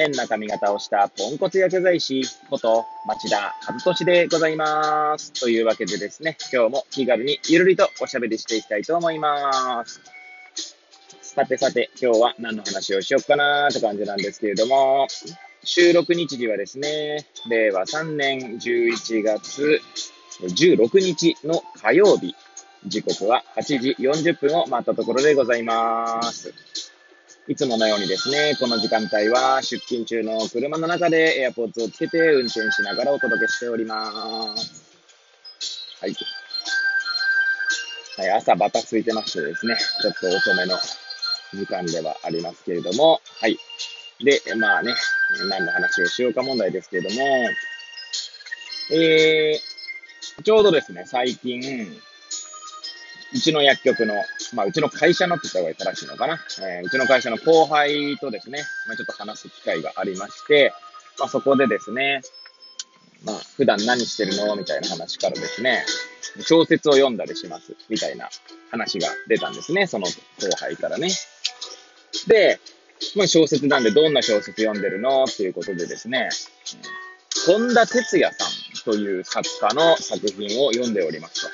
変な髪型をしたポンコツ薬剤師こと町田和俊でございます。というわけでですね、今日も気軽にゆるりとおしゃべりしていきたいと思います。さてさて、今日は何の話をしようかなーって感じなんですけれども、収録日時はですね、令和3年11月16日の火曜日、時刻は8時40分を待ったところでございます。いつものようにですね、この時間帯は出勤中の車の中でエアポッツをつけて運転しながらお届けしております。はい。はい、朝バタついてましてですね、ちょっと遅めの時間ではありますけれども、はい。で、まあね、何の話をしようか問題ですけれども、えー、ちょうどですね、最近、うちの薬局の、まあ、うちの会社のって言った方が正しいのかな。えー、うちの会社の後輩とですね、まあ、ちょっと話す機会がありまして、まあ、そこでですね、まあ、普段何してるの？みたいな話からですね、小説を読んだりします。みたいな話が出たんですね、その後輩からね。で、まあ、小説なんでどんな小説読んでるの？っていうことでですね、本田哲也さんという作家の作品を読んでおりますと。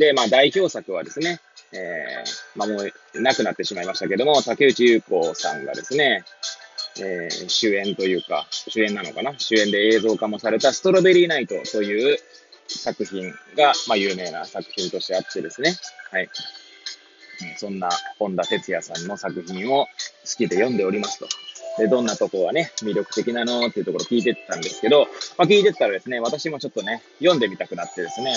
で、まあ代表作はですね、えー、まあもう亡くなってしまいましたけども、竹内優子さんがですね、えー、主演というか、主演なのかな？主演で映像化もされたストロベリーナイトという作品が、まあ有名な作品としてあってですね、はい。そんな本田哲也さんの作品を好きで読んでおりますと。で、どんなとこがね、魅力的なのっていうところ聞いてたんですけど、まあ聞いてたらですね、私もちょっとね、読んでみたくなってですね、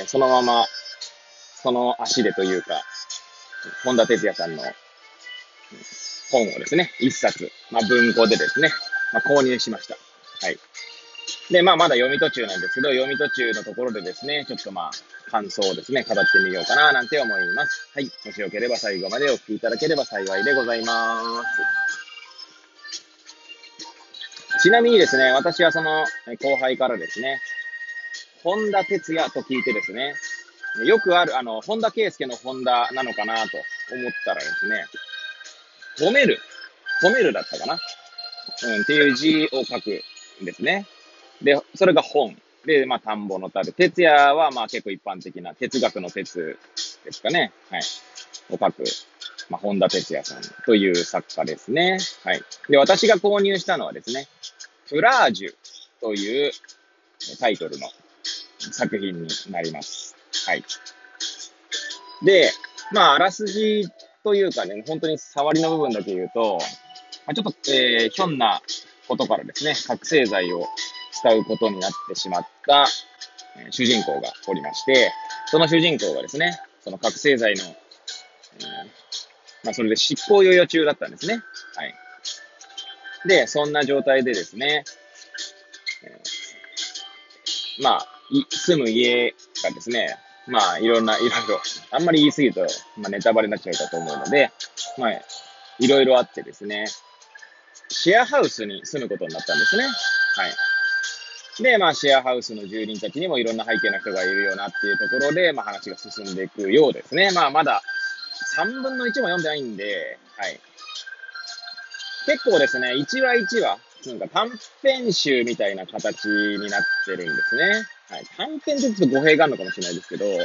えー、そのまま、その足でというか、本田哲也さんの本をですね、一冊、まあ、文庫でですね、まあ、購入しました。はい。で、まあ、まだ読み途中なんですけど、読み途中のところでですね、ちょっとまあ、感想をですね、語ってみようかな、なんて思います。はい。もしよければ最後までお聞きいただければ幸いでございます。ちなみにですね、私はその後輩からですね、本田哲也と聞いてですね、よくある、あの、本田圭佑の本田なのかなと思ったらですね、褒める、褒めるだったかなうん、っていう字を書くんですね。で、それが本。で、まあ、田んぼの田で、哲也は、まあ、結構一般的な哲学の哲ですかね。はい。を書く、まあ、本田哲也さんという作家ですね。はい。で、私が購入したのはですね、フラージュというタイトルの作品になります。はい。で、まあ、あらすじというかね、本当に触りの部分だけ言うと、まあ、ちょっと、えー、ひょんなことからですね、覚醒剤を使うことになってしまった、えー、主人公がおりまして、その主人公がですね、その覚醒剤の、えー、まあ、それで執行猶予中だったんですね。はい。で、そんな状態でですね、えー、まあ、住む家がですね、まあ、いろんな、いろいろ、あんまり言い過ぎると、まあ、ネタバレになっちゃうかと思うので、まあ、いろいろあってですね、シェアハウスに住むことになったんですね。はい。で、まあ、シェアハウスの住人たちにもいろんな背景の人がいるよなっていうところで、まあ、話が進んでいくようですね。まあ、まだ3分の1も読んでないんで、はい。結構ですね、1話1話、なんか短編集みたいな形になってるんですね。はい。短編でちょっと語弊があるのかもしれないですけど、はい。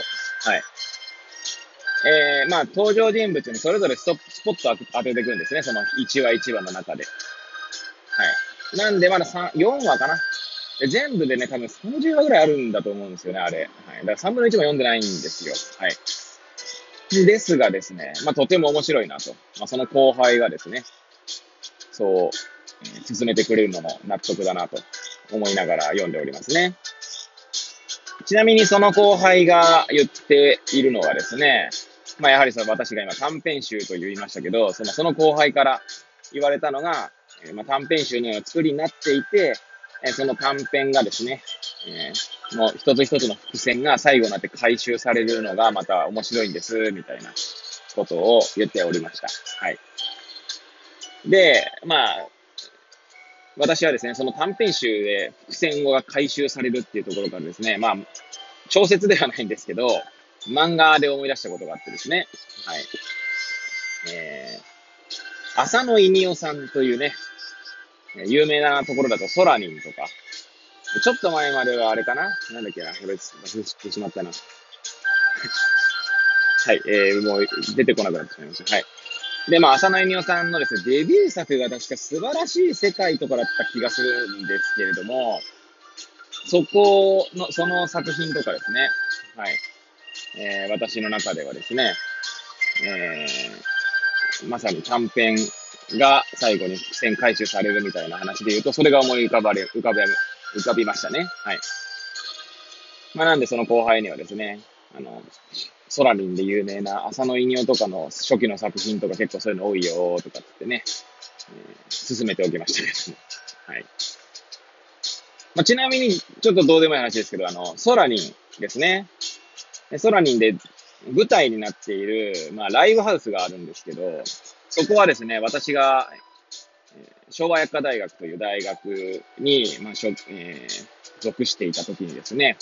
えー、まあ、登場人物にそれぞれストスポット当てていくんですね。その1話1話の中で。はい。なんで、まだ3、4話かな。全部でね、多分30話ぐらいあるんだと思うんですよね、あれ。はい。だから3分の1も読んでないんですよ。はい。ですがですね、まあ、とても面白いなと。まあ、その後輩がですね、そう、えー、進めてくれるのも納得だなと思いながら読んでおりますね。ちなみにその後輩が言っているのはですね、まあやはりその私が今短編集と言いましたけど、そのその後輩から言われたのが、えー、まあ短編集のような作りになっていて、えー、その短編がですね、えー、の一つ一つの伏線が最後になって回収されるのがまた面白いんです、みたいなことを言っておりました。はい。で、まあ、私はですね、その短編集で伏線語が回収されるっていうところからですね、まあ、小説ではないんですけど、漫画で思い出したことがあってですね、はい。えー、浅野稲夫さんというね、有名なところだとソラニンとか、ちょっと前まではあれかな？なんだっけな？これ、忘れてしまったな。はい、えー、もう出てこなくなってしまいました。はい。で、まあ、浅野稲夫さんのですね、デビュー作が確か素晴らしい世界とかだった気がするんですけれども、そこの、その作品とかですね、はい。えー、私の中ではですね、えー、まさに短編が最後に伏線回収されるみたいな話で言うと、それが思い浮かばれ、浮かべ、浮かびましたね。はい。まあ、なんでその後輩にはですね、あの、ソラリンで有名な浅野稲夫とかの初期の作品とか結構そういうの多いよとかってね、えー、進めておきましたけども。はい。まあ、ちなみに、ちょっとどうでもいい話ですけど、あの、ソラリンですね。ソラリンで舞台になっている、まあ、ライブハウスがあるんですけど、そこはですね、私が、昭和薬科大学という大学に、まあしょえー、属していた時にですね、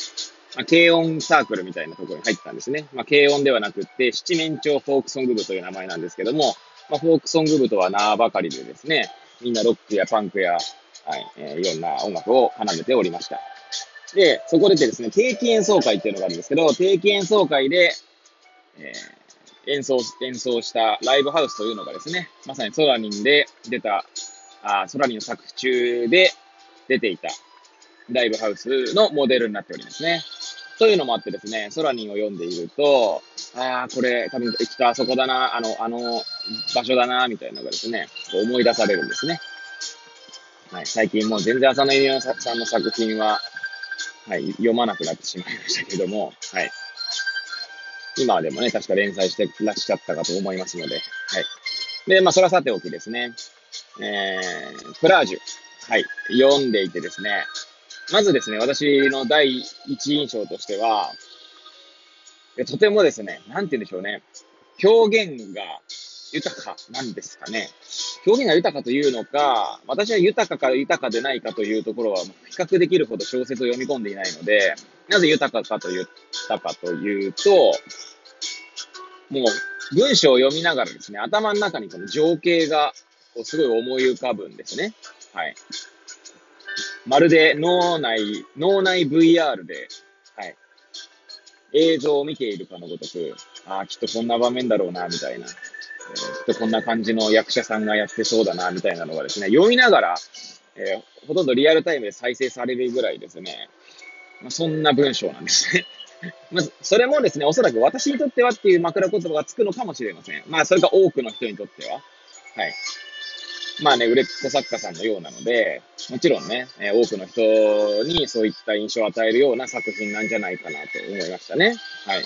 まあ、軽音サークルみたいなところに入ったんですね。まあ、軽音ではなくって、七面鳥フォークソング部という名前なんですけども、まあ、フォークソング部とは名ばかりでですね、みんなロックやパンクや、はい、えー、いろんな音楽を奏でておりました。で、そこでですね、定期演奏会っていうのがあるんですけど、定期演奏会で、えー、演奏、演奏したライブハウスというのがですね、まさにソラニンで出た、あソラニンの作中で出ていたライブハウスのモデルになっておりますね。というのもあってですね、ソラニンを読んでいると、ああ、これ多分行ったあそこだな、あの、あの場所だな、みたいなのがですね、思い出されるんですね。はい、最近もう全然浅野犬さんの作品は、はい、読まなくなってしまいましたけども、はい。今でもね、確か連載してらっしゃったかと思いますので、はい。で、まあ、それはさておきですね、えー、プラージュ、はい、読んでいてですね、まずですね、私の第一印象としては、とてもですね、なんて言うんでしょうね、表現が豊かなんですかね。表現が豊かというのか、私は豊かか豊かでないかというところは比較できるほど小説を読み込んでいないので、なぜ豊かかと言ったかというと、もう文章を読みながらですね、頭の中にこの情景がこうすごい思い浮かぶんですね。はい。まるで脳内、脳内 VR で、はい、映像を見ているかのごとく、ああ、きっとこんな場面だろうな、みたいな、えー、きっとこんな感じの役者さんがやってそうだな、みたいなのがですね、読みながら、えー、ほとんどリアルタイムで再生されるぐらいですね、まあ、そんな文章なんですね。まず、それもですね、おそらく私にとってはっていう枕言葉がつくのかもしれません。まあ、それが多くの人にとっては。はい。まあね、売れっ子作家さんのようなので、もちろんね、え、多くの人にそういった印象を与えるような作品なんじゃないかなと思いましたね。はい。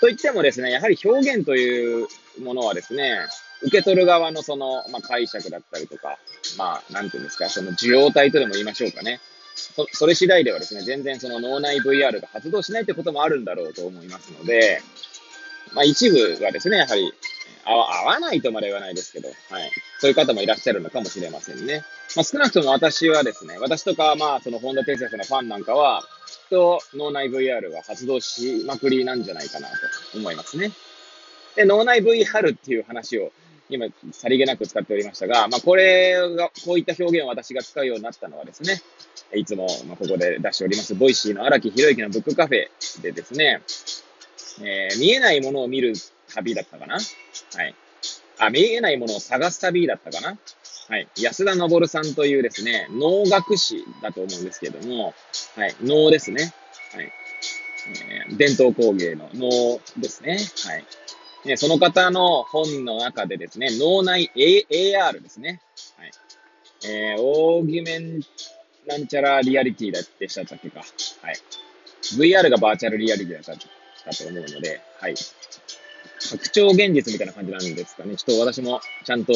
と言ってもですね、やはり表現というものはですね、受け取る側のその、まあ、解釈だったりとか、まあ、なんていうんですか、その受容体とでも言いましょうかね。そそれ次第ではですね、全然その脳内 VR が発動しないってこともあるんだろうと思いますので、まあ一部がですね、やはり合わないとまで言わないですけど、はい。そういう方もいらっしゃるのかもしれませんね。まあ、少なくとも私はですね、私とか、まあ、その誉田哲也さんのファンなんかは、きっと脳内 VR が発動しまくりなんじゃないかなと思いますね。で、脳内 VR っていう話を今、さりげなく使っておりましたが、まあ、これが、こういった表現を私が使うようになったのはですね、いつも、まここで出しております、 Voicy の荒木博行のブックカフェでですね、えー、見えないものを見る旅だったかな？はい。あ、見えないものを探す旅だったかな？はい。安田昇さんというですね、脳学士だと思うんですけども、はい。脳ですね。はい。えー、伝統工芸の脳ですね。はい。ね、その方の本の中でですね、脳内 A AR ですね。はい。えー、オーギュメンなんちゃらリアリティだってしたっけか。はい。VR がバーチャルリアリティだったと思うので、はい。拡張現実みたいな感じなんですかね。ちょっと私もちゃんと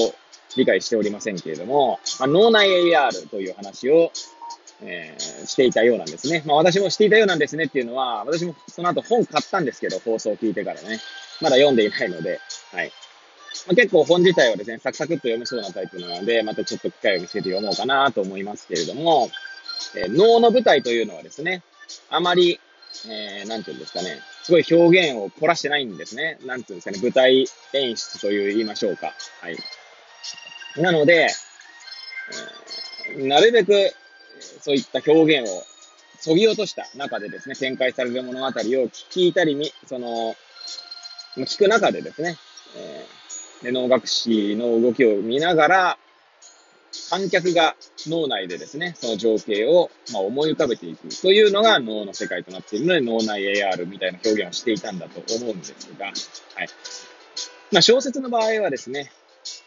理解しておりませんけれども、まあ、脳内 AR という話を、えー、していたようなんですね。まあ私もしていたようなんですねっていうのは、私もその後本買ったんですけど、放送を聞いてからね。まだ読んでいないので、はい。まあ、結構本自体はですね、サクサクっと読めそうなタイプなので、またちょっと機会を見せて読もうかなと思いますけれども、えー、脳の舞台というのはですね、あまり、えー、なんていうんですかね、すごい表現を凝らしてないんですね。なんていうんですかね、舞台演出という言いましょうか。はい。なので、えー、なるべく、そういった表現をそぎ落とした中でですね、展開される物語を聞いたりみ、その、聞く中でですね、えー、で脳学士の動きを見ながら、観客が脳内でですね、その情景を、ま、思い浮かべていくというのが脳の世界となっているので、脳内 AR みたいな表現をしていたんだと思うんですが、はい。まあ、小説の場合はですね、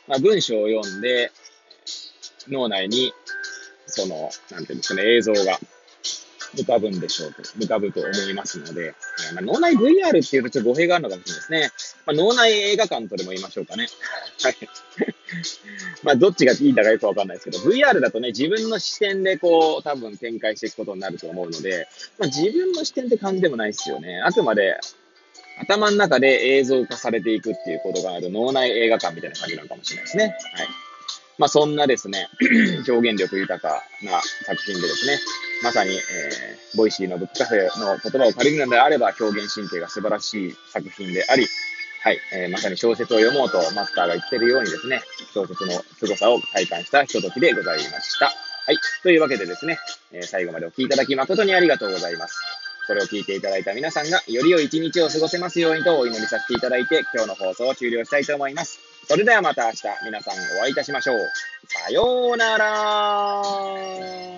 まあ、文章を読んで、脳内に、その、なんていうんですかね、映像が浮かぶんでしょうと、浮かぶと思いますので、まあ、脳内 VR っていうとちょっと語弊があるのかもしれないですね。まあ、脳内映画館とでも言いましょうかね。はい。まあ、どっちがいいんだかよくわかんないですけど、VR だとね、自分の視点でこう、多分展開していくことになると思うので、まあ、自分の視点って感じでもないですよね。あくまで、頭の中で映像化されていくっていうことがある脳内映画館みたいな感じなのかもしれないですね。はい。まあ、そんなですね、表現力豊かな作品でですね、まさに、えー、 Voicy のブックカフェの言葉を借りるのであれば、表現神経が素晴らしい作品であり、はい、えー、まさに小説を読もうとマスターが言ってるようにですね、小説の凄さを体感したひとときでございました。はい。というわけでですね、えー、最後までお聴きいただき誠にありがとうございます。これを聞いていただいた皆さんが、より良い一日を過ごせますようにとお祈りさせていただいて、今日の放送を終了したいと思います。それではまた明日、皆さんお会いいたしましょう。さようなら